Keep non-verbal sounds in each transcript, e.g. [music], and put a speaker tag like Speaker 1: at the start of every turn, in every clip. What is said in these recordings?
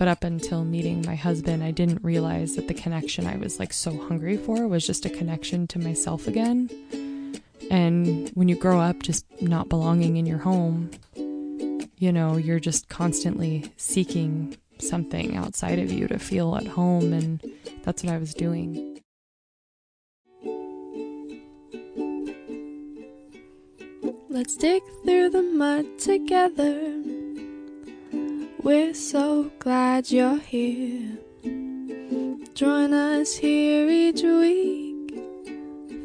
Speaker 1: But up until meeting my husband, I didn't realize that the connection I was like so hungry for was just a connection to myself again. And when you grow up just not belonging in your home, you know, you're just constantly seeking something outside of you to feel at home. And that's what I was doing.
Speaker 2: Let's dig through the mud together. We're so glad you're here. Join us here each week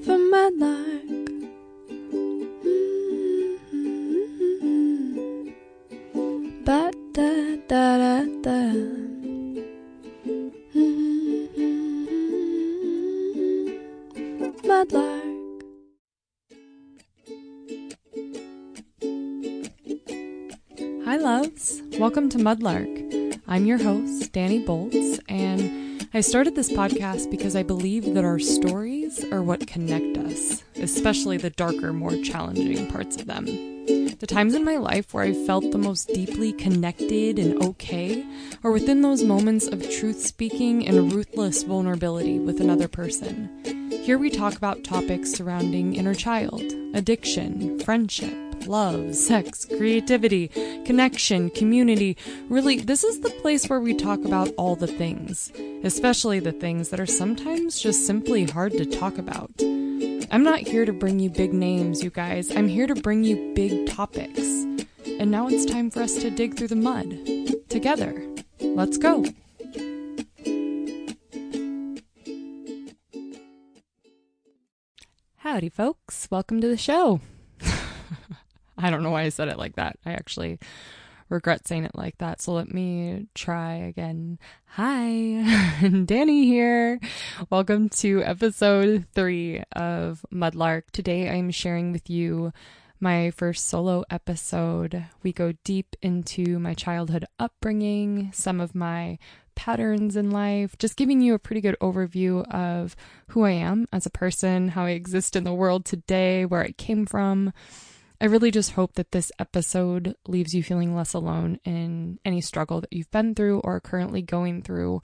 Speaker 2: for Mudlark. Mm-hmm.
Speaker 1: To Mudlark. I'm your host, Dani Boltz, and I started this podcast because I believe that our stories are what connect us, especially the darker, more challenging parts of them. The times in my life where I felt the most deeply connected and okay are within those moments of truth speaking and ruthless vulnerability with another person. Here we talk about topics surrounding inner child, addiction, friendship, love, sex, creativity, connection, community. Really, this is the place where we talk about all the things, especially the things that are sometimes just simply hard to talk about. I'm not here to bring you big names, you guys. I'm here to bring you big topics. And now it's time for us to dig through the mud together. Let's go. Howdy, folks. Welcome to the show. [laughs] I don't know why I said it like that. I actually regret saying it like that. So let me try again. Hi, [laughs] Dani here. Welcome to episode three of Mudlark. Today I'm sharing with you my first solo episode. We go deep into my childhood upbringing, some of my patterns in life, just giving you a pretty good overview of who I am as a person, how I exist in the world today, where I came from. I really just hope that this episode leaves you feeling less alone in any struggle that you've been through or currently going through.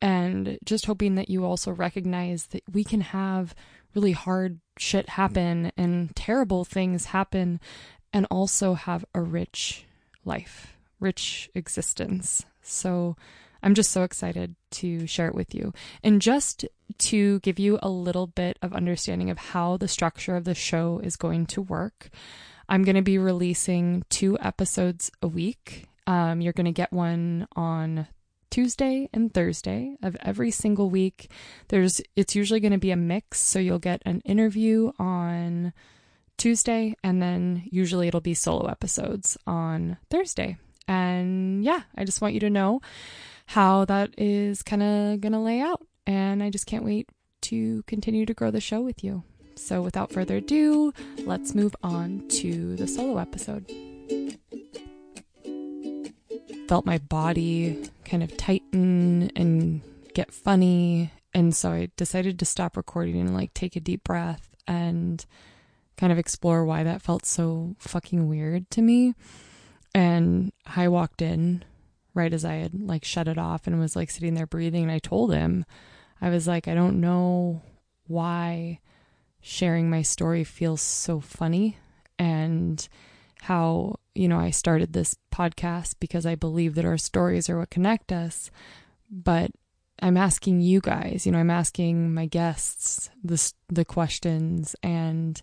Speaker 1: And just hoping that you also recognize that we can have really hard shit happen and terrible things happen and also have a rich life, rich existence. So I'm just so excited to share it with you. And just to give you a little bit of understanding of how the structure of the show is going to work, I'm going to be releasing two episodes a week. Um, you're going to get one on Tuesday and Thursday of every single week. There's it's usually going to be a mix, so you'll get an interview on Tuesday and then usually it'll be solo episodes on Thursday. And yeah, I just want you to know how that is kind of going to lay out and I just can't wait to continue to grow the show with you. So without further ado, let's move on to the solo episode felt my body kind of tighten and get funny. And so I decided to stop recording and like take a deep breath and kind of explore why that felt so fucking weird to me. And I walked in right as I had like shut it off and was like sitting there breathing. And I told him, I was like, I don't know why sharing my story feels so funny and how, you know, I started this podcast because I believe that our stories are what connect us. But I'm asking you guys, you know, I'm asking my guests the the questions and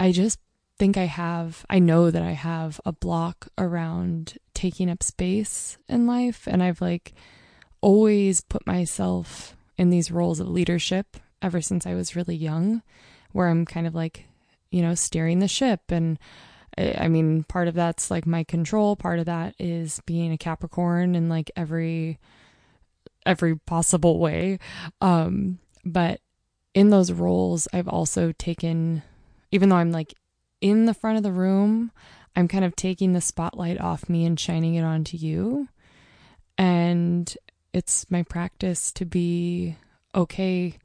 Speaker 1: I just think I have I know that I have a block around taking up space in life and I've like always put myself in these roles of leadership ever since I was really young where I'm kind of like, you know, steering the ship and I mean, part of that's like my control, part of that is being a Capricorn in like every every possible way. Um, but in those roles, I've also taken even though I'm like in the front of the room, I'm kind of taking the spotlight off me and shining it onto you. And it's my practice to be okay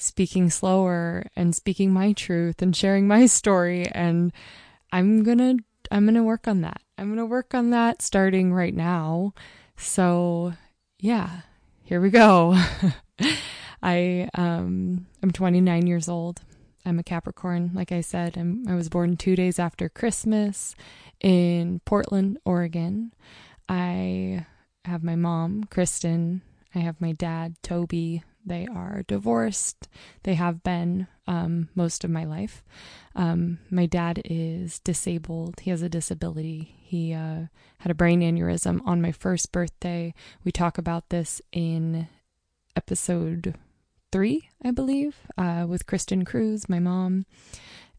Speaker 1: speaking slower and speaking my truth and sharing my story and I'm going to I'm going to work on that. I'm going to work on that starting right now So, yeah, here we go. [laughs] I um I'm 29 years old. I'm a Capricorn, like I said. I'm, I was born two days after Christmas in Portland, Oregon. I have my mom, Kristen. I have my dad, Toby. They are divorced. They have been um, most of my life. Um, my dad is disabled. He has a disability. He uh, had a brain aneurysm on my first birthday. We talk about this in episode three, I believe, uh, with Kristen Cruz, my mom.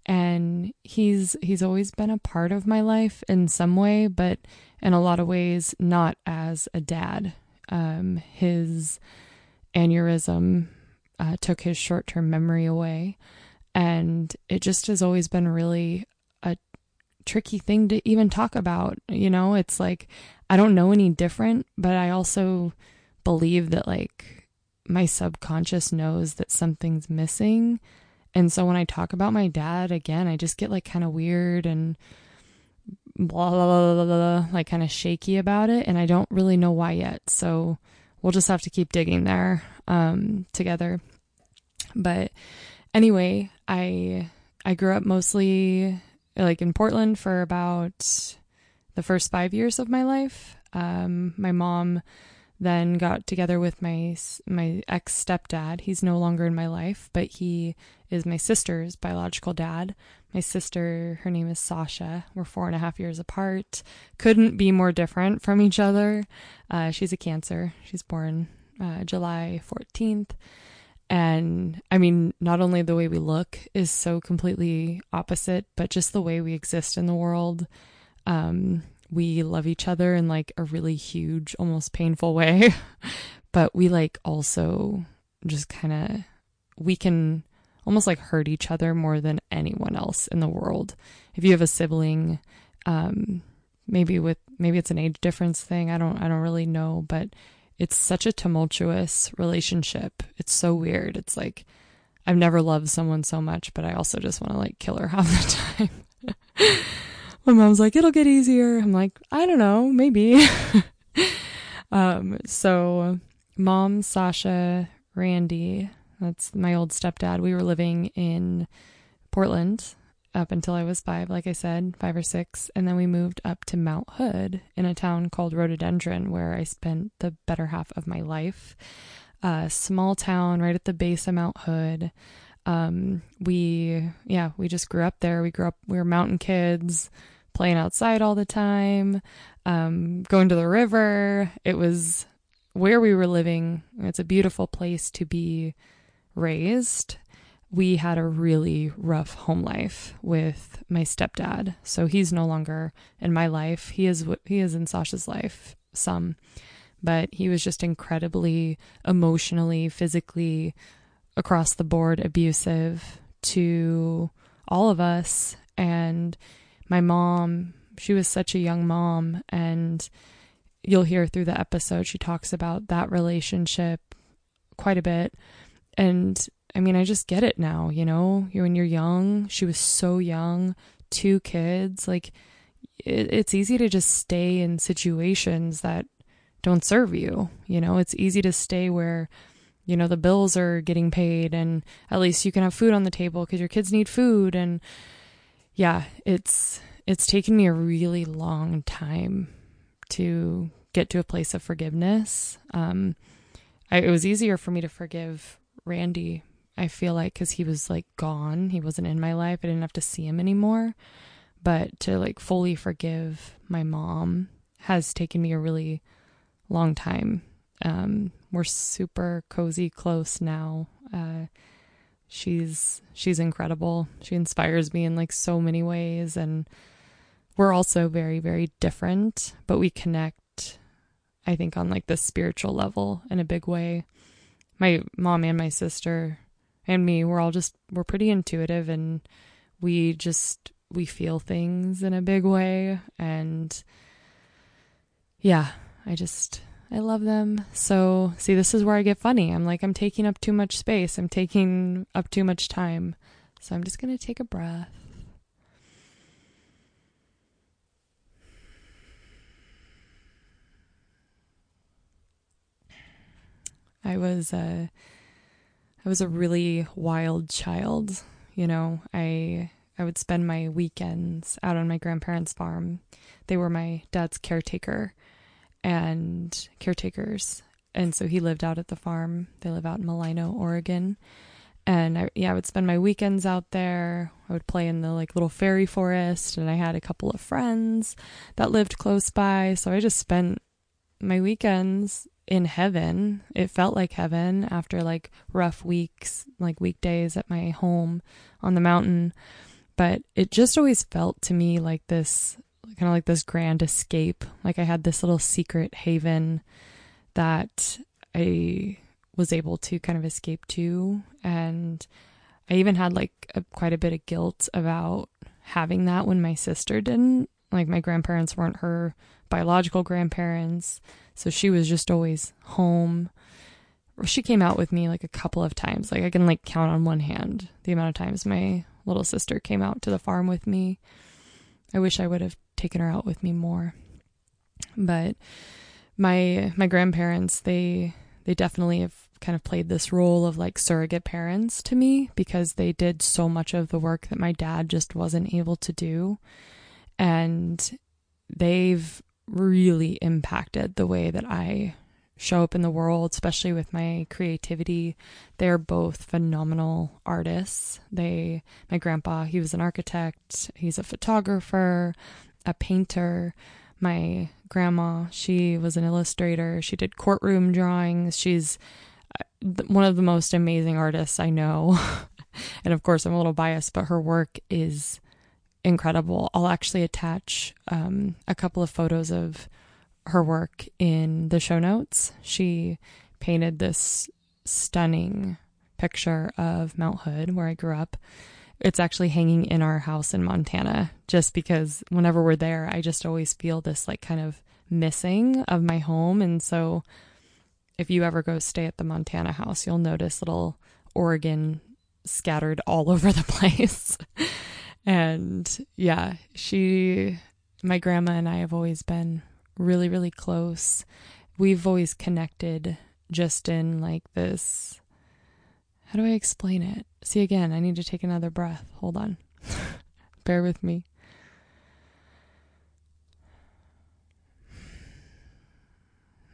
Speaker 1: And he's he's always been a part of my life in some way, but in a lot of ways not as a dad. Um, his aneurysm uh, took his short term memory away, and it just has always been really a tricky thing to even talk about. You know, it's like I don't know any different, but I also believe that like my subconscious knows that something's missing. And so when I talk about my dad again, I just get like kind of weird and blah, blah, blah, blah, like kind of shaky about it. And I don't really know why yet. So we'll just have to keep digging there um, together. But anyway, I I grew up mostly like in Portland for about the first five years of my life. Um, my mom then got together with my my ex stepdad. He's no longer in my life, but he is my sister's biological dad. My sister, her name is Sasha. We're four and a half years apart. Couldn't be more different from each other. Uh, she's a Cancer. She's born uh, July 14th. And I mean, not only the way we look is so completely opposite, but just the way we exist in the world. Um, we love each other in like a really huge, almost painful way. [laughs] but we like also just kind of, we can almost like hurt each other more than anyone else in the world. If you have a sibling, um, maybe with, maybe it's an age difference thing. I don't, I don't really know, but it's such a tumultuous relationship. It's so weird. It's like, I've never loved someone so much, but I also just want to like kill her [laughs] half the time. [laughs] my mom's like, it'll get easier. I'm like, I don't know, maybe. [laughs] um, so mom, Sasha, Randy, that's my old stepdad. We were living in Portland up until I was five, like I said, five or six. And then we moved up to Mount Hood in a town called Rhododendron, where I spent the better half of my life. A small town right at the base of Mount Hood um, we, yeah, we just grew up there. We grew up, we were mountain kids, playing outside all the time, um, going to the river. It was where we were living. It's a beautiful place to be raised. We had a really rough home life with my stepdad. So he's no longer in my life. He is he is in Sasha's life some, but he was just incredibly emotionally, physically across the board abusive to all of us. And my mom, she was such a young mom. And you'll hear through the episode, she talks about that relationship quite a bit. And I mean, I just get it now, you know, when you're young, she was so young, two kids, like it, it's easy to just stay in situations that don't serve you. You know, it's easy to stay where you know the bills are getting paid and at least you can have food on the table because your kids need food and yeah it's it's taken me a really long time to get to a place of forgiveness um I, it was easier for me to forgive randy i feel like because he was like gone he wasn't in my life i didn't have to see him anymore but to like fully forgive my mom has taken me a really long time um we're super cozy close now. Uh, she's she's incredible. She inspires me in like so many ways and we're also very very different, but we connect I think on like the spiritual level in a big way. My mom and my sister and me, we're all just we're pretty intuitive and we just we feel things in a big way and yeah, I just I love them. So, see, this is where I get funny. I'm like, I'm taking up too much space. I'm taking up too much time. So, I'm just going to take a breath. I was a I was a really wild child. You know, I I would spend my weekends out on my grandparents' farm. They were my dad's caretaker and caretakers. And so he lived out at the farm. They live out in Mulino, Oregon. And I, yeah, I would spend my weekends out there. I would play in the like little fairy forest, and I had a couple of friends that lived close by. So I just spent my weekends in heaven. It felt like heaven after like rough weeks, like weekdays at my home on the mountain. But it just always felt to me like this kind of like this grand escape. Like I had this little secret haven that I was able to kind of escape to. And I even had like a, quite a bit of guilt about having that when my sister didn't. Like my grandparents weren't her biological grandparents. So she was just always home. She came out with me like a couple of times. Like I can like count on one hand the amount of times my little sister came out to the farm with me. I wish I would have taken her out with me more. But my my grandparents, they they definitely have kind of played this role of like surrogate parents to me because they did so much of the work that my dad just wasn't able to do. And they've really impacted the way that I show up in the world, especially with my creativity. They're both phenomenal artists. They, my grandpa, he was an architect, he's a photographer, a painter. My grandma, she was an illustrator. She did courtroom drawings. She's uh, one of the most amazing artists I know. [laughs] and of course, I'm a little biased, but her work is incredible. I'll actually attach um, a couple of photos of her work in the show notes. She painted this stunning picture of Mount Hood, where I grew up. It's actually hanging in our house in Montana, just because whenever we're there, I just always feel this like kind of missing of my home. And so if you ever go stay at the Montana house, you'll notice little Oregon scattered all [laughs] over the place. And yeah, she, my grandma and I have always been really, really close. We've always connected just in like this. How do I explain it? See, again, I need to take another breath. Hold on. [laughs] Bear with me.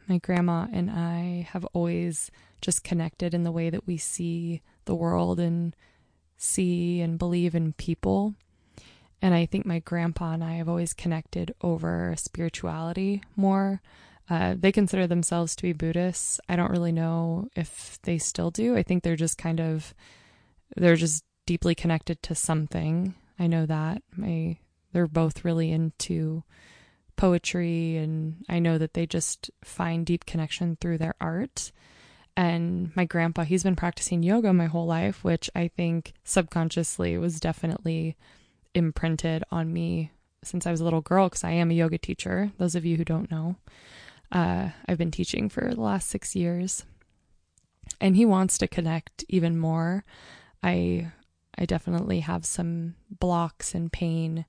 Speaker 1: My grandma and I have always just connected in the way that we see the world and see and believe in people. And I think my grandpa and I have always connected over spirituality more. Uh, they consider themselves to be Buddhists. I don't really know if they still do. I think they're just kind of, they're just deeply connected to something. I know that. My, they're both really into poetry, and I know that they just find deep connection through their art. And my grandpa, he's been practicing yoga my whole life, which I think subconsciously was definitely imprinted on me since I was a little girl because I am a yoga teacher. Those of you who don't know, uh, I've been teaching for the last six years, and he wants to connect even more. I I definitely have some blocks and pain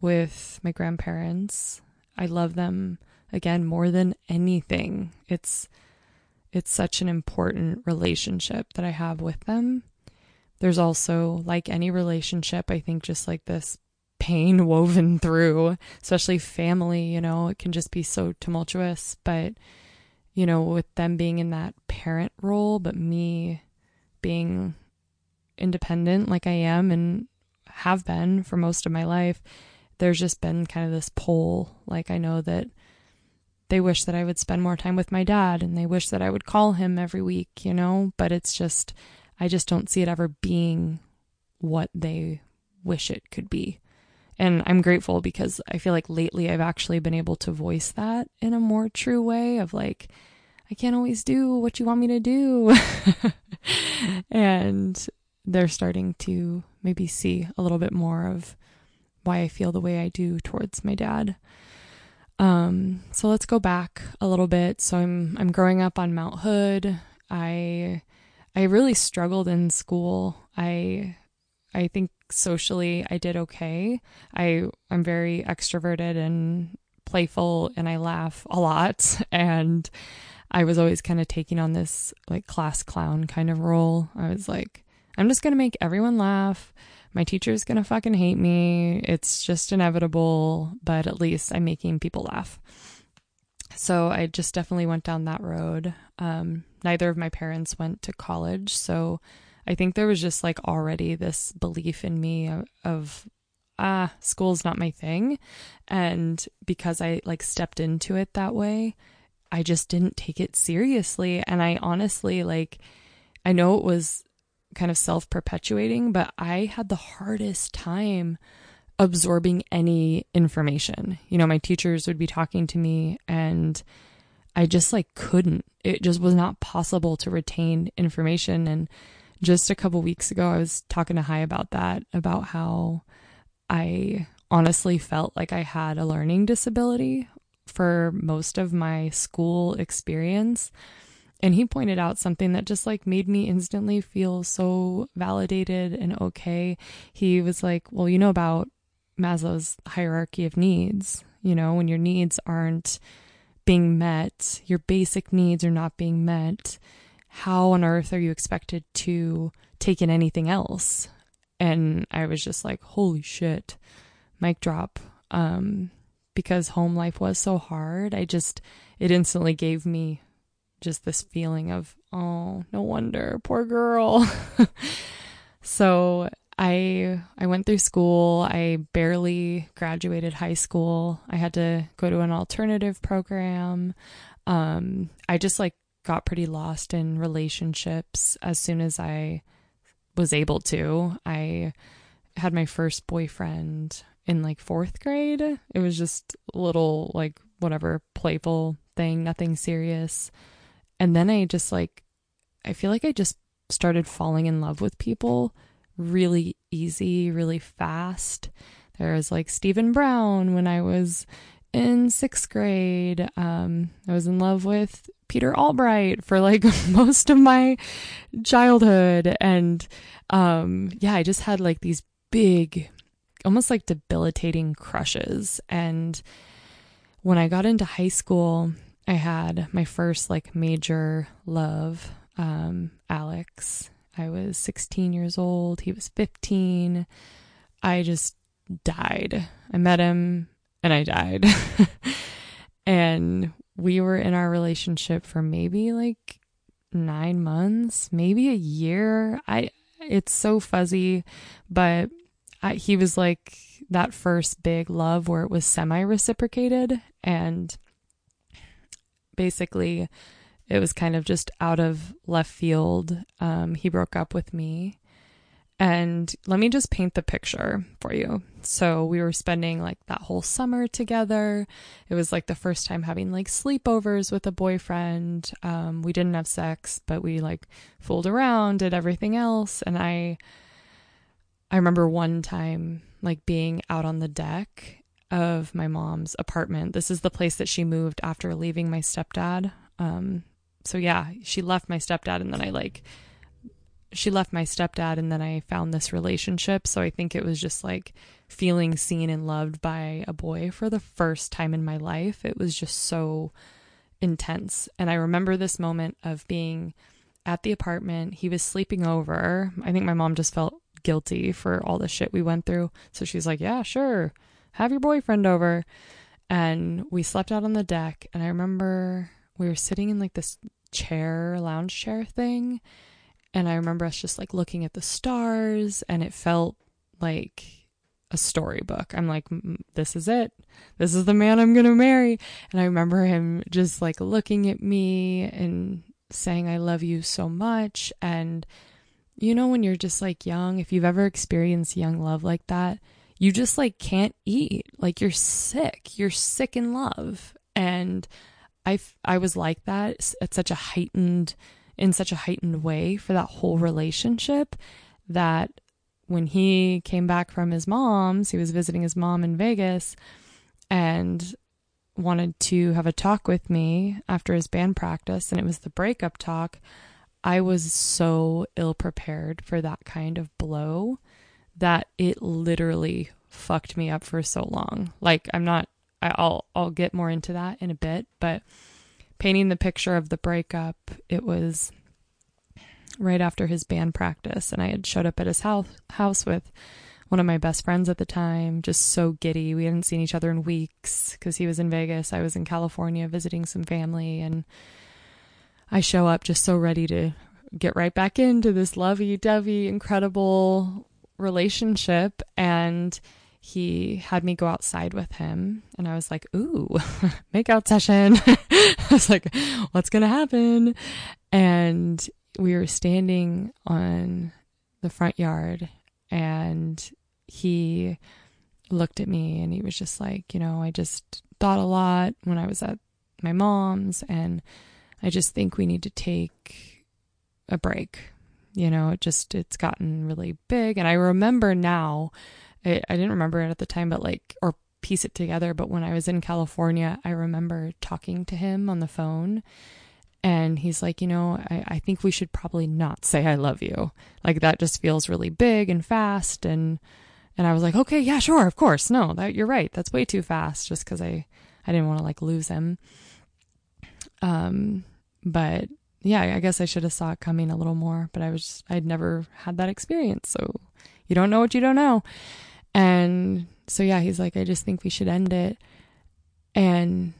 Speaker 1: with my grandparents. I love them again more than anything. It's it's such an important relationship that I have with them there's also, like any relationship, I think just like this pain [laughs] woven through, especially family, you know, it can just be so tumultuous. But, you know, with them being in that parent role, but me being independent like I am and have been for most of my life, there's just been kind of this pull. Like, I know that they wish that I would spend more time with my dad and they wish that I would call him every week, you know, but it's just, I just don't see it ever being what they wish it could be. And I'm grateful because I feel like lately I've actually been able to voice that in a more true way of like, I can't always do what you want me to do. [laughs] and they're starting to maybe see a little bit more of why I feel the way I do towards my dad. Um, so let's go back a little bit. So I'm I'm growing up on Mount Hood. I I really struggled in school. I I think socially I did okay. I I'm very extroverted and playful and I laugh a lot [laughs] and I was always kind of taking on this like class clown kind of role. I was like, I'm just going to make everyone laugh. My teacher's to fucking hate me. It's just inevitable, but at least I'm making people laugh. So I just definitely went down that road. Um, neither of my parents went to college. So I think there was just like already this belief in me of, of ah, school's not my thing. And because I like stepped into it that way, I just didn't take it seriously. And I honestly, like, I know it was kind of self perpetuating, but I had the hardest time absorbing any information. You know, my teachers would be talking to me and I just like couldn't. It just was not possible to retain information. And just a couple weeks ago, I was talking to Hi about that, about how I honestly felt like I had a learning disability for most of my school experience. And he pointed out something that just like made me instantly feel so validated and okay. He was like, Well, you know about Maslow's hierarchy of needs. You know, when your needs aren't being met, your basic needs are not being met, how on earth are you expected to take in anything else? And I was just like, holy shit, mic drop. Um, because home life was so hard, I just, it instantly gave me just this feeling of, oh, no wonder, poor girl. [laughs] so I I went through school. I barely graduated high school. I had to go to an alternative program. Um, I just like got pretty lost in relationships as soon as I was able to. I had my first boyfriend in like fourth grade. It was just a little like whatever playful thing, nothing serious. And then I just like, I feel like I just started falling in love with people really easy, really fast. There was like Stephen Brown when I was in sixth grade. Um, I was in love with Peter Albright for like [laughs] most of my childhood. And um, yeah, I just had like these big, almost like debilitating crushes. And when I got into high school, I had my first like major love, um, Alex. I was 16 years old. He was 15. I just died. I met him and I died. [laughs] and we were in our relationship for maybe like 9 months, maybe a year. I it's so fuzzy, but I, he was like that first big love where it was semi reciprocated and basically it was kind of just out of left field. Um, he broke up with me and let me just paint the picture for you. So we were spending like that whole summer together. It was like the first time having like sleepovers with a boyfriend. Um, we didn't have sex, but we like fooled around, did everything else. And I, I remember one time like being out on the deck of my mom's apartment. This is the place that she moved after leaving my stepdad. Um, so yeah, she left my stepdad and then I like she left my stepdad and then I found this relationship. So I think it was just like feeling seen and loved by a boy for the first time in my life. It was just so intense. And I remember this moment of being at the apartment. He was sleeping over. I think my mom just felt guilty for all the shit we went through. So she's like, Yeah, sure. Have your boyfriend over. And we slept out on the deck. And I remember we were sitting in like this chair, lounge chair thing and I remember us just like looking at the stars, and it felt like a storybook. I'm like, this is it. This is the man I'm going to marry. And I remember him just like looking at me and saying, I love you so much. And you know, when you're just like young, if you've ever experienced young love like that, you just like can't eat. Like you're sick. You're sick in love. And I, I was like that at such a heightened in such a heightened way for that whole relationship that when he came back from his mom's, he was visiting his mom in Vegas and wanted to have a talk with me after his band practice, and it was the breakup talk. I was so ill prepared for that kind of blow that it literally fucked me up for so long. Like I'm not I'll I'll get more into that in a bit, but painting the picture of the breakup, it was right after his band practice, and I had showed up at his house house with one of my best friends at the time, just so giddy. We hadn't seen each other in weeks because he was in Vegas. I was in California visiting some family, and I show up just so ready to get right back into this lovey dovey, incredible relationship. And he had me go outside with him, and I was like, Ooh, [laughs] makeout session. [laughs] I was like, What's going to happen? And we were standing on the front yard, and he looked at me and he was just like, You know, I just thought a lot when I was at my mom's, and I just think we need to take a break. You know, it just, it's gotten really big. And I remember now, I, I didn't remember it at the time, but like, or piece it together. But when I was in California, I remember talking to him on the phone. And he's like, you know, I, I think we should probably not say I love you. Like that just feels really big and fast. And and I was like, okay, yeah, sure, of course. No, that you're right. That's way too fast just because I, I didn't want to like lose him. Um, but yeah, I guess I should have saw it coming a little more, but I was I'd never had that experience, so you don't know what you don't know. And so yeah, he's like, I just think we should end it. And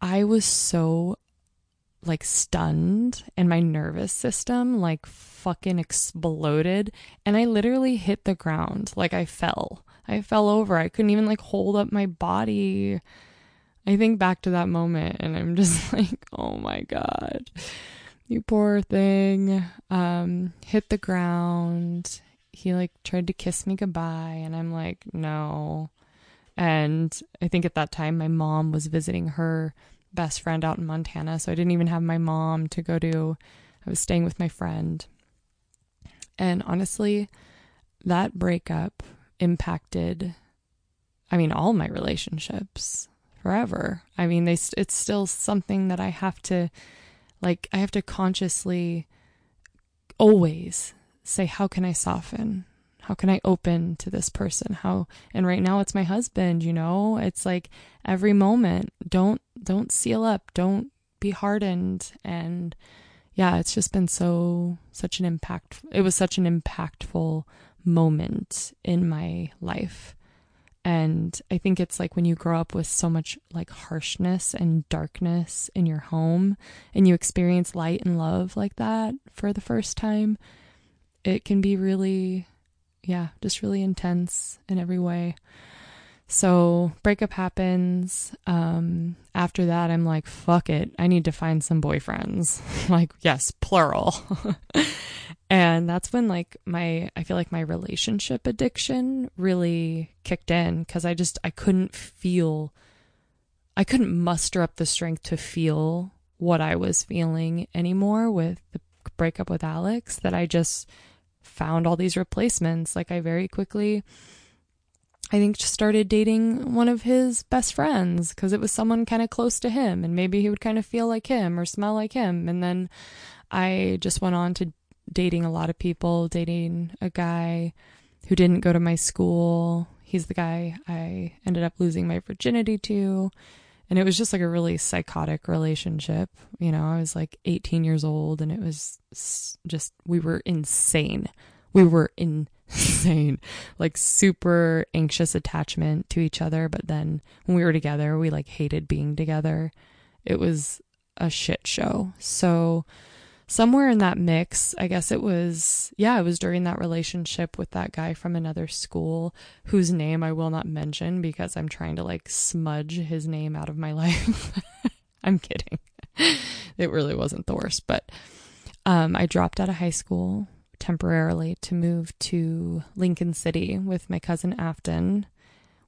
Speaker 1: I was so like stunned and my nervous system like fucking exploded and I literally hit the ground like I fell. I fell over. I couldn't even like hold up my body. I think back to that moment and I'm just [laughs] like, oh my God, you poor thing. Um, hit the ground. He like tried to kiss me goodbye and I'm like, no. And I think at that time my mom was visiting her best friend out in Montana. So I didn't even have my mom to go to. I was staying with my friend. And honestly, that breakup impacted, I mean, all my relationships forever. I mean, they it's still something that I have to like I have to consciously always say how can I soften? How can I open to this person? How and right now it's my husband, you know? It's like every moment don't don't seal up, don't be hardened and yeah, it's just been so such an impact it was such an impactful moment in my life and I think it's like when you grow up with so much like harshness and darkness in your home and you experience light and love like that for the first time, it can be really, yeah, just really intense in every way. So breakup happens. Um, after that, I'm like, fuck it. I need to find some boyfriends. [laughs] like, yes, plural. [laughs] and that's when like my I feel like my relationship addiction really kicked in cuz I just I couldn't feel I couldn't muster up the strength to feel what I was feeling anymore with the breakup with Alex that I just found all these replacements like I very quickly I think started dating one of his best friends because it was someone kind of close to him and maybe he would kind of feel like him or smell like him. And then I just went on to dating a lot of people, dating a guy who didn't go to my school. He's the guy I ended up losing my virginity to. And it was just like a really psychotic relationship. You know, I was like 18 years old and it was just, we were insane. We were insane. [laughs] Insane, like super anxious attachment to each other. But then when we were together, we like hated being together. It was a shit show. So, somewhere in that mix, I guess it was, yeah, it was during that relationship with that guy from another school whose name I will not mention because I'm trying to like smudge his name out of my [laughs] life. I'm kidding. [laughs] It really wasn't the worst, but um, I dropped out of high school temporarily to move to Lincoln City with my cousin Afton.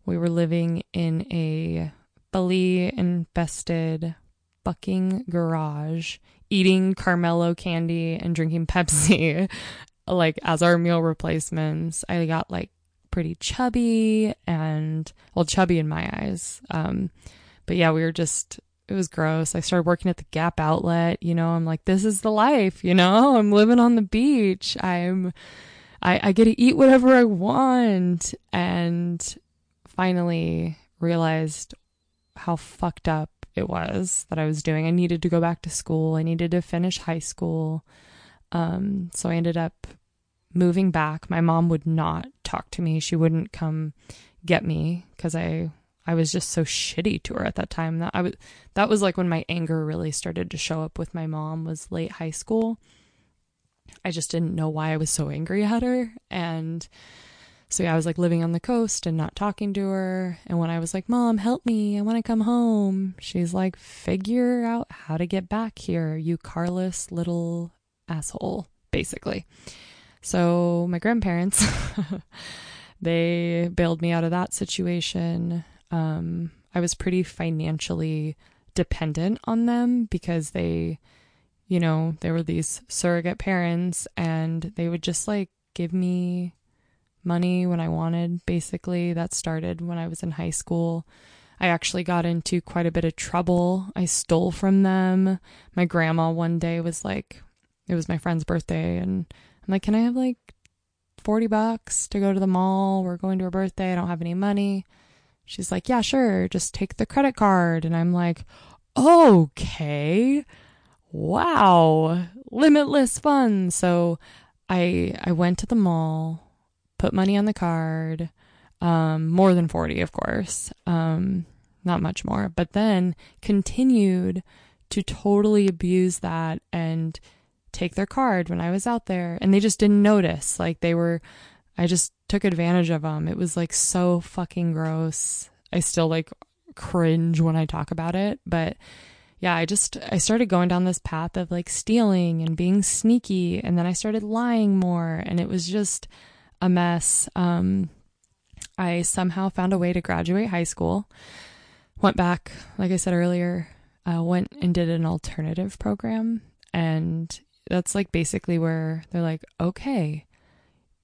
Speaker 1: We were living in a bully infested fucking garage eating Carmelo candy and drinking Pepsi [laughs] like as our meal replacements. I got like pretty chubby and well chubby in my eyes. Um but yeah, we were just it was gross. I started working at the Gap outlet, you know, I'm like this is the life, you know? [laughs] I'm living on the beach. I'm I I get to eat whatever I want and finally realized how fucked up it was that I was doing. I needed to go back to school. I needed to finish high school. Um, so I ended up moving back. My mom would not talk to me. She wouldn't come get me because I I was just so shitty to her at that time. That I was that was like when my anger really started to show up with my mom was late high school. I just didn't know why I was so angry at her and so yeah, I was like living on the coast and not talking to her. And when I was like, "Mom, help me. I want to come home." She's like, "Figure out how to get back here, you carless little asshole." Basically. So my grandparents [laughs] they bailed me out of that situation. Um, I was pretty financially dependent on them because they, you know, they were these surrogate parents and they would just like give me money when I wanted. Basically, that started when I was in high school. I actually got into quite a bit of trouble. I stole from them. My grandma one day was like, it was my friend's birthday, and I'm like, can I have like 40 bucks to go to the mall? We're going to her birthday. I don't have any money. She's like, yeah, sure. Just take the credit card. And I'm like, okay. Wow. Limitless fun. So I I went to the mall put money on the card, um, more than 40, of course, um, not much more, but then continued to totally abuse that and take their card when I was out there. And they just didn't notice. Like they were, I just took advantage of them. It was like so fucking gross. I still like cringe when I talk about it, but yeah, I just I started going down this path of like stealing and being sneaky and then I started lying more and it was just a mess. Um, I somehow found a way to graduate high school. Went back, like I said earlier, uh, went and did an alternative program. And that's like basically where they're like, okay,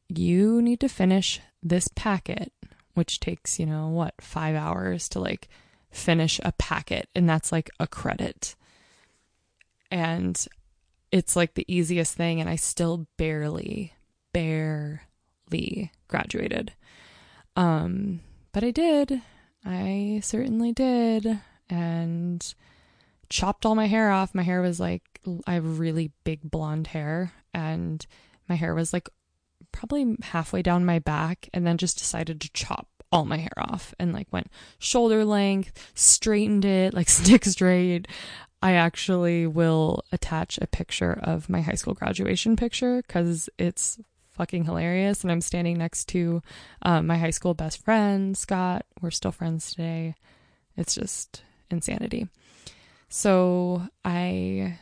Speaker 1: you need to finish this packet, which takes, you know, what, five hours to like finish a packet. And that's like a credit. And it's like the easiest thing. And I still barely, barely graduated. Um, but I did. I certainly did. And chopped all my hair off. My hair was like, I have really big blonde hair, and my hair was like probably halfway down my back, and then just decided to chop all my hair off and like went shoulder length, straightened it, like [laughs] stick straight. I actually will attach a picture of my high school graduation picture because it's fucking hilarious. And I'm standing next to um, my high school best friend, Scott. We're still friends today. It's just insanity. So I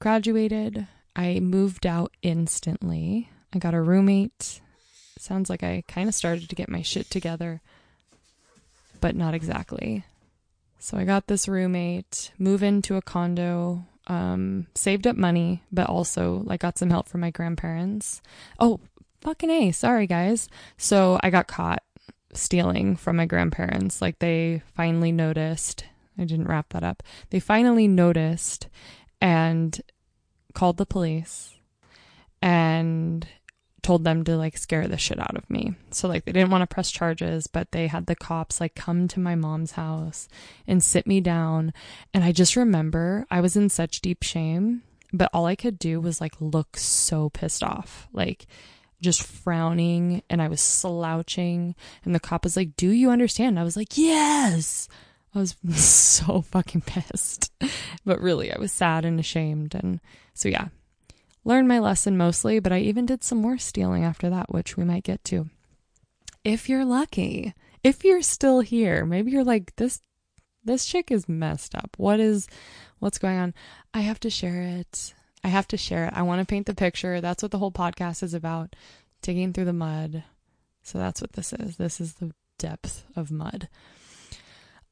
Speaker 1: graduated. I moved out instantly. I got a roommate. Sounds like I kind of started to get my shit together, but not exactly. So I got this roommate, move into a condo, um, saved up money, but also like got some help from my grandparents. Oh, fucking A. Sorry, guys. So I got caught stealing from my grandparents. Like they finally noticed. I didn't wrap that up. They finally noticed and called the police and told them to like scare the shit out of me. So like they didn't want to press charges, but they had the cops like come to my mom's house and sit me down. And I just remember I was in such deep shame, but all I could do was like look so pissed off. Like just frowning and I was slouching. And the cop was like, Do you understand? I was like, Yes. I was [laughs] so fucking pissed. but really, I was sad and ashamed. And so, yeah, learned my lesson mostly, but I even did some more stealing after that, which we might get to. If you're lucky, if you're still here, maybe you're like, This. This chick is messed up. What is what's going on? I have to share it. I have to share it. I want to paint the picture. That's what the whole podcast is about digging through the mud. So that's what this is. This is the depth of mud.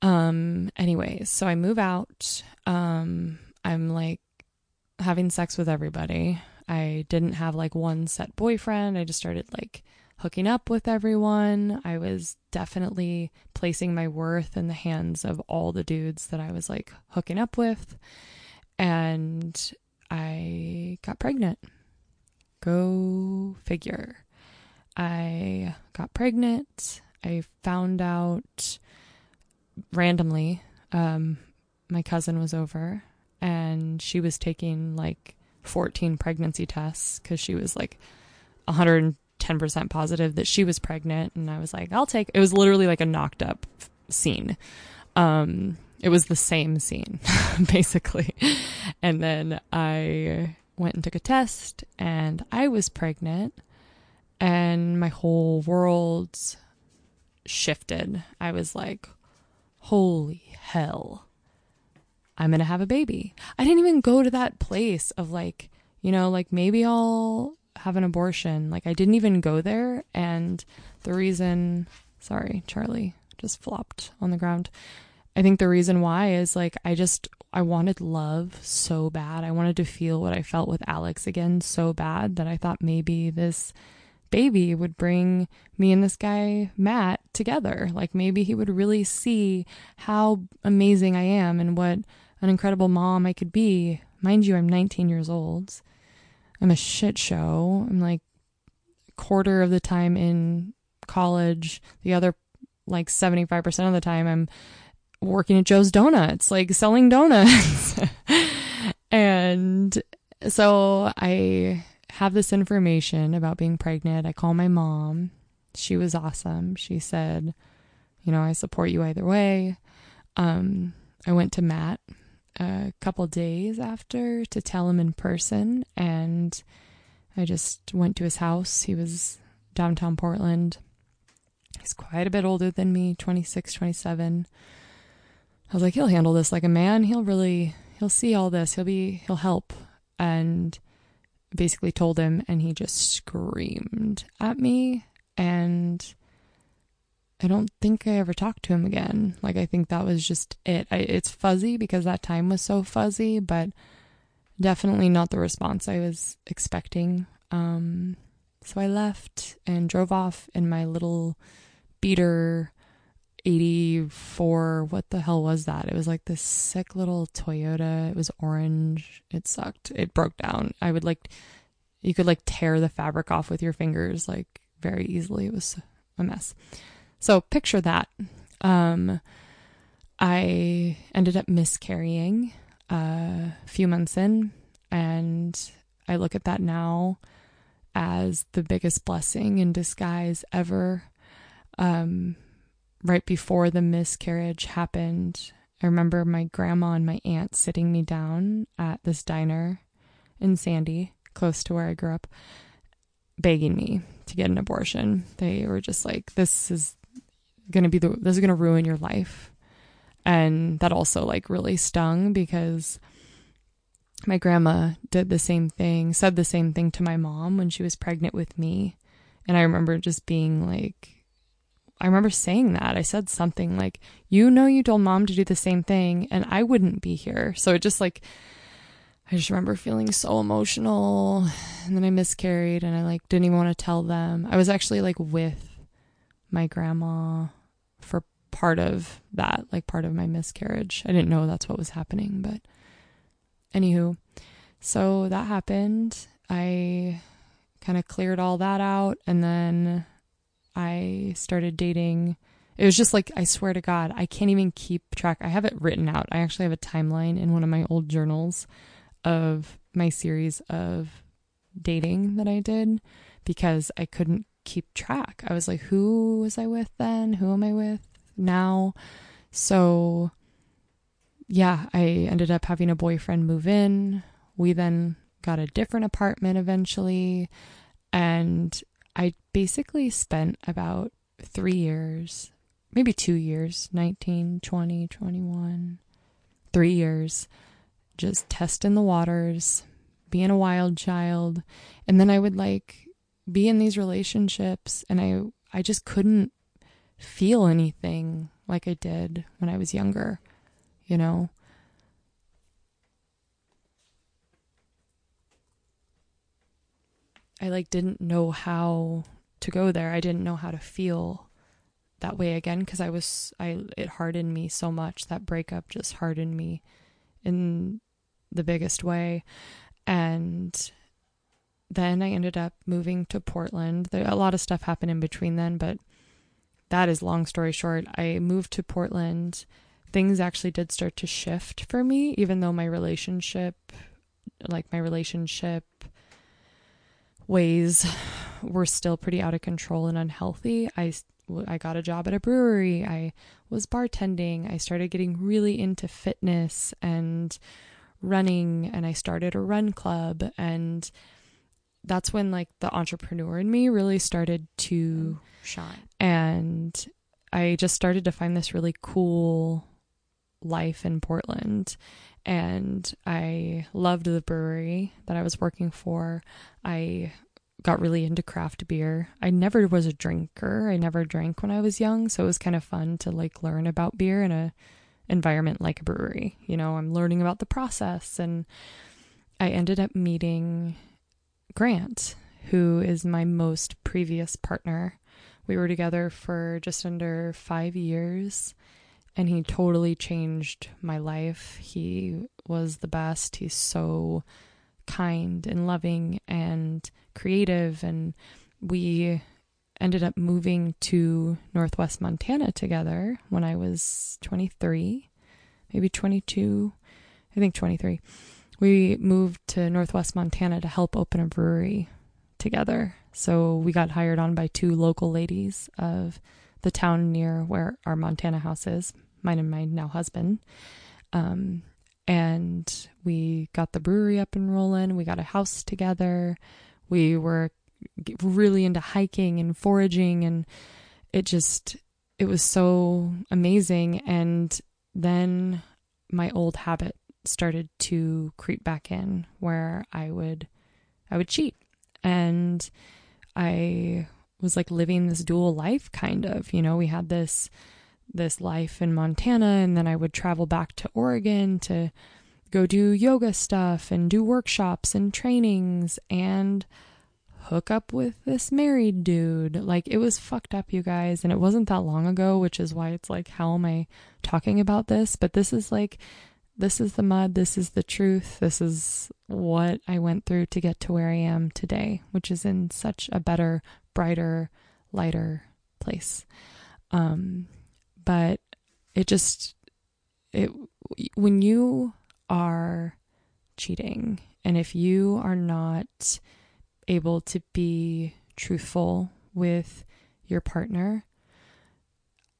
Speaker 1: Um, anyways, so I move out. Um, I'm like having sex with everybody. I didn't have like one set boyfriend. I just started like hooking up with everyone. I was definitely placing my worth in the hands of all the dudes that I was like hooking up with. And I got pregnant. Go figure. I got pregnant. I found out randomly. Um, my cousin was over and she was taking like 14 pregnancy tests because she was like 110% positive that she was pregnant. And I was like, I'll take it. was literally like a knocked up scene. Um, it was the same scene, [laughs] basically. And then I went and took a test and I was pregnant and my whole world shifted. I was like, holy hell, I'm going to have a baby. I didn't even go to that place of like, you know, like maybe I'll have an abortion. Like, I didn't even go there. And the reason, sorry, Charlie just flopped on the ground. I think the reason why is like, I just, I wanted love so bad. I wanted to feel what I felt with Alex again so bad that I thought maybe this baby would bring me and this guy, Matt, together. Like maybe he would really see how amazing I am and what an incredible mom I could be. Mind you, I'm 19 years old. I'm a shit show. I'm like quarter of the time in college. The other like 75% of the time I'm working at Joe's Donuts, like selling donuts. [laughs] and so I have this information about being pregnant. I call my mom. She was awesome. She said, you know, I support you either way. Um, I went to Matt a couple days after to tell him in person, and I just went to his house. He was downtown Portland. He's quite a bit older than me, 26, 27. I was like, he'll handle this like a man. He'll really, he'll see all this. He'll be, he'll help. And basically told him, and he just screamed at me. And I don't think I ever talked to him again. Like, I think that was just it. I, it's fuzzy because that time was so fuzzy, but definitely not the response I was expecting. Um, so I left and drove off in my little beater 84 what the hell was that? It was like this sick little toyota. It was orange. It sucked. It broke down. I would like you could like tear the fabric off with your fingers like very easily. It was a mess so picture that um i ended up miscarrying uh, a few months in and i look at that now as the biggest blessing in disguise ever um right before the miscarriage happened, I remember my grandma and my aunt sitting me down at this diner in Sandy, close to where I grew up, begging me to get an abortion. They were just like, "This is to be the this is to ruin your life," and that also like really stung because my grandma did the same thing, said the same thing to my mom when she was pregnant with me, and I remember just being like I remember saying that. I said something like, You know, you told mom to do the same thing, and I wouldn't be here. So it just like, I just remember feeling so emotional. And then I miscarried, and I like didn't even want to tell them. I was actually like with my grandma for part of that, like part of my miscarriage. I didn't know that's what was happening, but anywho, so that happened. I kind of cleared all that out, and then I started dating. It was just like, I swear to God, I can't even keep track. I have it written out. I actually have a timeline in one of my old journals of my series of dating that I did because I couldn't keep track. I was like, who was I with then? Who am I with now? So, yeah, I ended up having a boyfriend move in. We then got a different apartment eventually. And I basically spent about three years, maybe two years 19, 20, 21, three years just testing the waters, being a wild child. And then I would like be in these relationships and I I just couldn't feel anything like I did when I was younger, you know. I like didn't know how to go there. I didn't know how to feel that way again because I was I it hardened me so much. That breakup just hardened me in the biggest way. And then I ended up moving to Portland. There, a lot of stuff happened in between then, but that is long story short. I moved to Portland things actually did start to shift for me, even though my relationship, like my relationship ways, were still pretty out of control and unhealthy. I I got a job at a brewery. I was bartending. I started getting really into fitness and running and I started a run club and that's when like the entrepreneur in me really started to
Speaker 2: shine.
Speaker 1: And I just started to find this really cool life in Portland. And I loved the brewery that I was working for. I got really into craft beer. I never was a drinker. I never drank when I was young, so it was kind of fun to like learn about beer in a environment like a brewery. You know, I'm learning about the process and I ended up meeting Grant, who is my most previous partner. We were together for just under 5 years and he totally changed my life. He was the best. He's so kind and loving and creative and we ended up moving to Northwest Montana together when I was 23, maybe 22, I think 23. We moved to Northwest Montana to help open a brewery together. So we got hired on by two local ladies of the town near where our Montana house is, mine and my now husband. Um, and we got the brewery up and rolling. We got a house together. We were really into hiking and foraging and it just it was so amazing and then my old habit started to creep back in where I would I would cheat and I was like living this dual life kind of you know we had this this life in Montana and then I would travel back to Oregon to go do yoga stuff and do workshops and trainings and hook up with this married dude. Like it was fucked up, you guys, and it wasn't that long ago, which is why it's like, how am I talking about this? But this is like, this is the mud, this is the truth, this is what I went through to get to where I am today, which is in such a better, brighter, lighter place. Um, but it just, it, when you are cheating, and if you are not able to be truthful with your partner,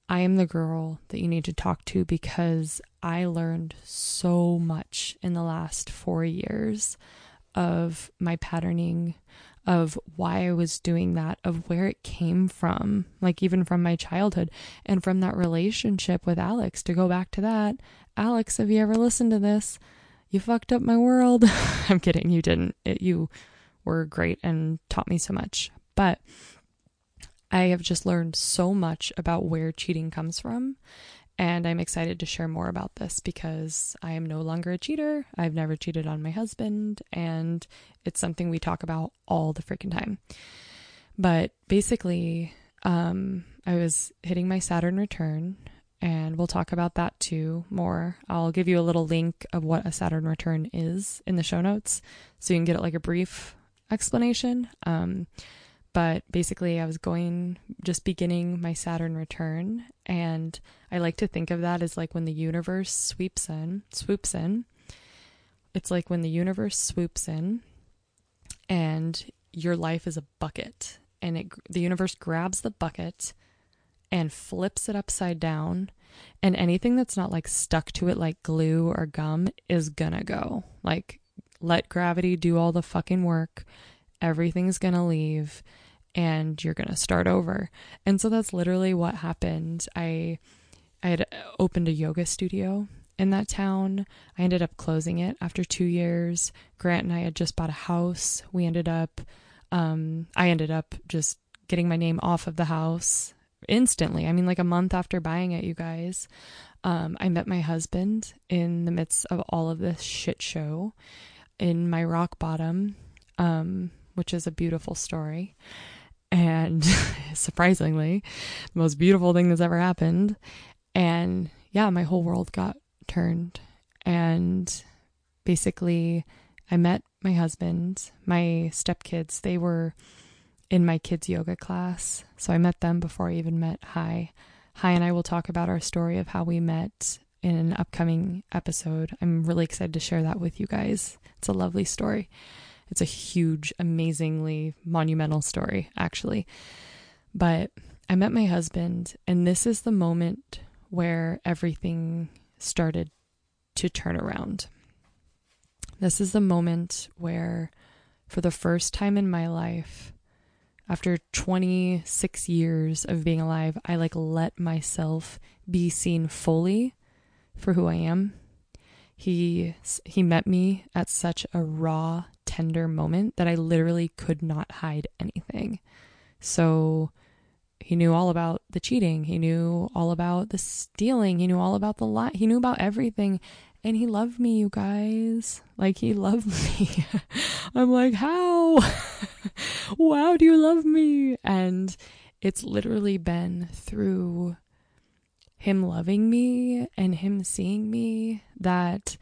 Speaker 1: I am the girl that you need to talk to because I learned so much in the last four years of my patterning, of why I was doing that, of where it came from, like even from my childhood and from that relationship with Alex. To go back to that, Alex, have you ever listened to this? You fucked up my world. [laughs] I'm kidding, you didn't. It, you were great and taught me so much. But I have just learned so much about where cheating comes from. And I'm excited to share more about this because I am no longer a cheater. I've never cheated on my husband, and it's something we talk about all the freaking time. But basically, um, I was hitting my Saturn return, and we'll talk about that too more. I'll give you a little link of what a Saturn return is in the show notes so you can get it like a brief explanation. Um, but basically, I was going, just beginning my Saturn return. And I like to think of that as like when the universe sweeps in, swoops in. It's like when the universe swoops in and your life is a bucket and it the universe grabs the bucket and flips it upside down and anything that's not like stuck to it like glue or gum is gonna go like let gravity do all the fucking work. Everything's to leave and you're going to start over. And so that's literally what happened. I I had opened a yoga studio in that town. I ended up closing it after 2 years. Grant and I had just bought a house. We ended up um I ended up just getting my name off of the house instantly. I mean like a month after buying it, you guys. Um, I met my husband in the midst of all of this shit show in my rock bottom, um, which is a beautiful story. And [laughs] surprisingly, the most beautiful thing that's ever happened. And yeah, my whole world got turned. And basically, I met my husband, my stepkids. They were in my kids' yoga class. So I met them before I even met Hi. Hi and I will talk about our story of how we met in an upcoming episode. I'm really excited to share that with you guys. It's a lovely story. It's a huge, amazingly monumental story, actually. But I met my husband, and this is the moment where everything started to turn around. This is the moment where, for the first time in my life, after 26 years of being alive, I like let myself be seen fully for who I am. He he met me at such a raw, tender moment that I literally could not hide anything. So he knew all about the cheating. He knew all about the stealing. He knew all about the lie. He knew about everything. And he loved me, you guys. Like, he loved [laughs] me. I'm like, how? [laughs] wow, do you love me? And it's literally been through him loving me and him seeing me that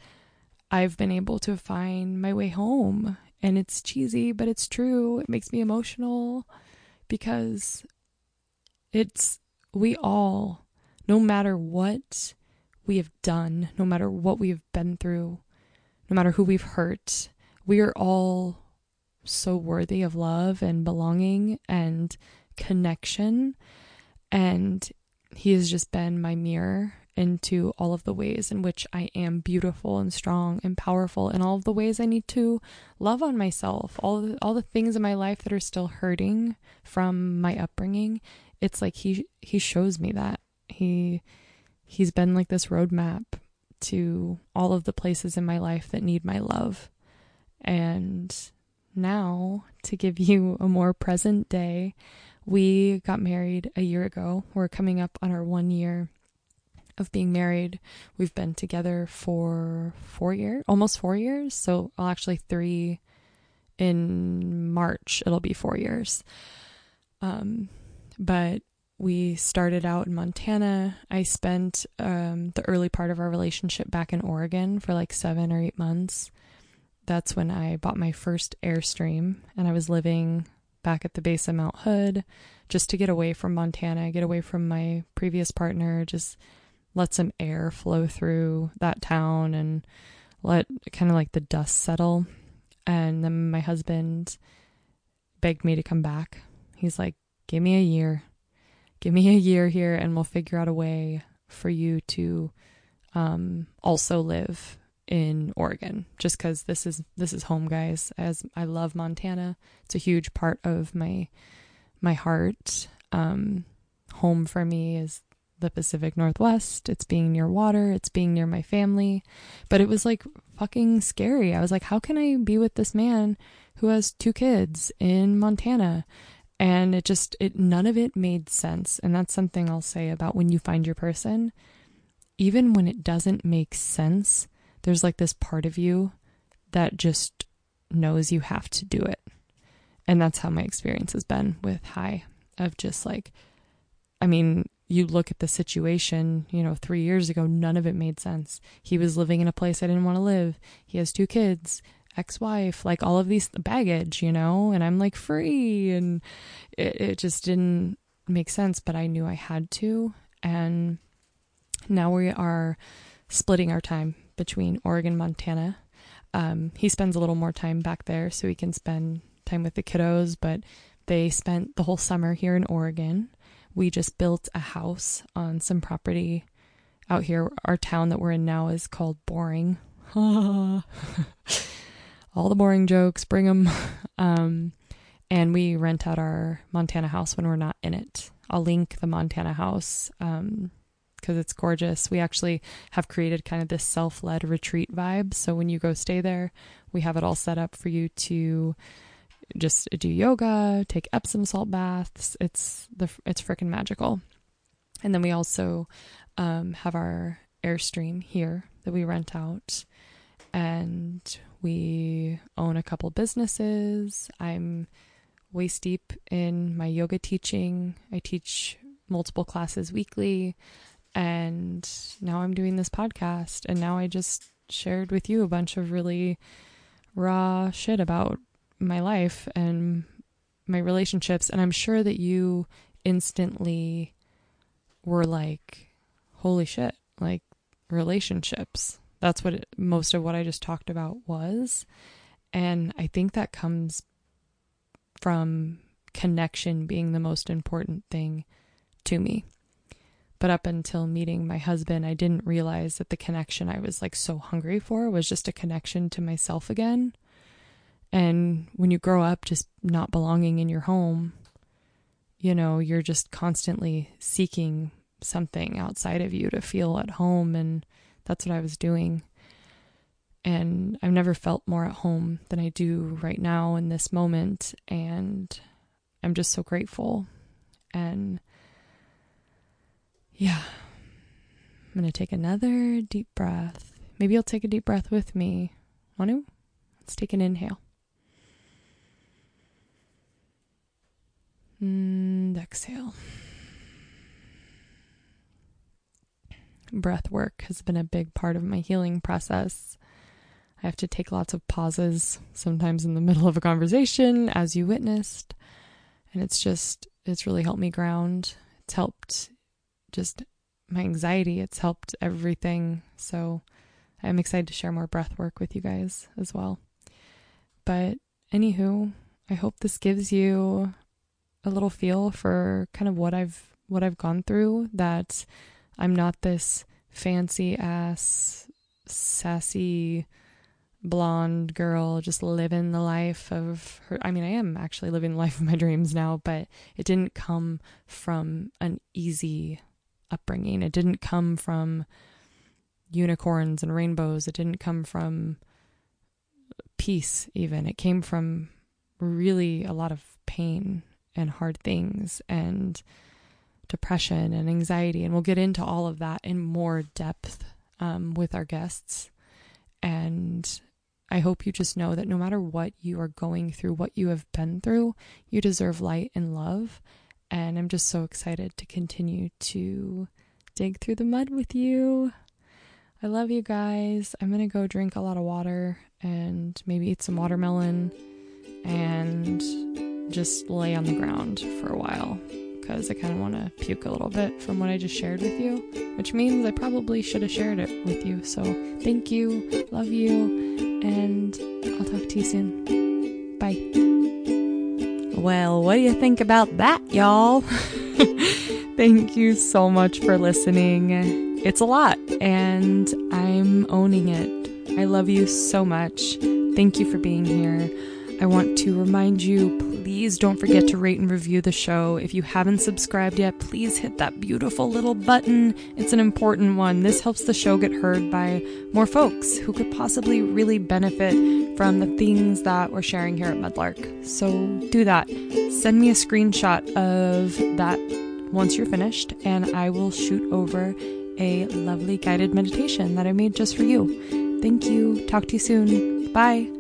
Speaker 1: I've been able to find my way home. And it's cheesy, but it's true. It makes me emotional because it's we all, no matter what we have done, no matter what we have been through, no matter who we've hurt, we are all so worthy of love and belonging and connection. And he has just been my mirror into all of the ways in which I am beautiful and strong and powerful and all of the ways I need to love on myself. All the, all the things in my life that are still hurting from my upbringing it's like he he shows me that. He he's been like this roadmap to all of the places in my life that need my love. And now to give you a more present day we got married a year ago. We're coming up on our one year of being married we've been together for four years almost four years so well, actually three in march it'll be four years um but we started out in Montana. I spent um, the early part of our relationship back in Oregon for like seven or eight months. That's when I bought my first Airstream, and I was living back at the base of Mount Hood just to get away from Montana, get away from my previous partner, just let some air flow through that town and let kind of like the dust settle. And then my husband begged me to come back. He's like, give me a year. Give me a year here and we'll figure out a way for you to um, also live in Oregon just cuz this is this is home guys as I love Montana it's a huge part of my my heart um, home for me is the Pacific Northwest. It's being near water. It's being near my family. But it was like fucking scary. I was like how can I be with this man who has two kids in Montana? And it just it none of it made sense. And that's something i'll say about when you find your person. Even when it doesn't make sense there's like this part of you that just knows you have to do it. And that's how my experience has been with high of just like i mean you look at the situation, you know, three years ago, none of it made sense. He was living in a place I didn't want to live. He has two kids ex-wife like all of these baggage you know and i'm like free and it, it just didn't make sense but i knew i had to and now we are splitting our time between oregon montana um, he spends a little more time back there so he can spend time with the kiddos but they spent the whole summer here in oregon we just built a house on some property out here our town that we're in now is called boring [laughs] all the boring jokes, bring them. [laughs] Um, and we rent out our Montana house when we're not in it. I'll link the Montana house because um, it's gorgeous. We actually have created kind of this self led retreat vibe. So when you go stay there, we have it all set up for you to just do yoga, take Epsom salt baths. It's the it's freaking magical. And then we also um, have our Airstream here that we rent out, and we own a couple businesses. I'm waist deep in my yoga teaching. I teach multiple classes weekly. And now I'm doing this podcast. And now I just shared with you a bunch of really raw shit about my life and my relationships. And I'm sure that you instantly were like, holy shit, like relationships. That's what it, most of what I just talked about was. And I think that comes from connection being the most important thing to me. But up until meeting my husband, I didn't realize that the connection I was like so hungry for was just a connection to myself again. And when you grow up just not belonging in your home, you know, you're just constantly seeking something outside of you to feel at home. And that's what I was doing. And I've never felt more at home than I do right now in this moment. And I'm just so grateful. And yeah, I'm going to take another deep breath. Maybe you'll take a deep breath with me. Want to? Let's take an inhale. And exhale. Breath work has been a big part of my healing process. I have to take lots of pauses, sometimes in the middle of a conversation, as you witnessed. And it's just, it's really helped me ground. It's helped just my anxiety, it's helped everything. So I'm excited to share more breath work with you guys as well. But anywho, I hope this gives you a little feel for kind of what I've what I've gone through that I'm not this fancy ass sassy blonde girl just living the life of her I mean I am actually living the [laughs] life of my dreams now but it didn't come from an easy upbringing. It didn't come from unicorns and rainbows. It didn't come from peace even. It came from really a lot of pain and hard things and depression and anxiety. And we'll get into all of that in more depth um, with our guests. And I hope you just know that no matter what you are going through, what you have been through, you deserve light and love. And I'm just so excited to continue to dig through the mud with you. I love you guys. I'm going to go drink a lot of water and maybe eat some watermelon and just lay on the ground for a while because I kind of want to puke a little bit from what I just shared with you, which means I probably should have shared it with you. So thank you, love you, and I'll talk to you soon. Bye. Well, what do you think about that, y'all? [laughs] thank you so much for listening. It's a lot, and I'm owning it. I love you so much. Thank you for being here. I want to remind you please don't forget to rate and review the show. If you haven't subscribed yet, please hit that beautiful little button. It's an important one. This helps the show get heard by more folks who could possibly really benefit from the things that we're sharing here at Mudlark. So do that. Send me a screenshot of that once you're finished, and I will shoot over a lovely guided meditation that I made just for you. Thank you. Talk to you soon. Bye.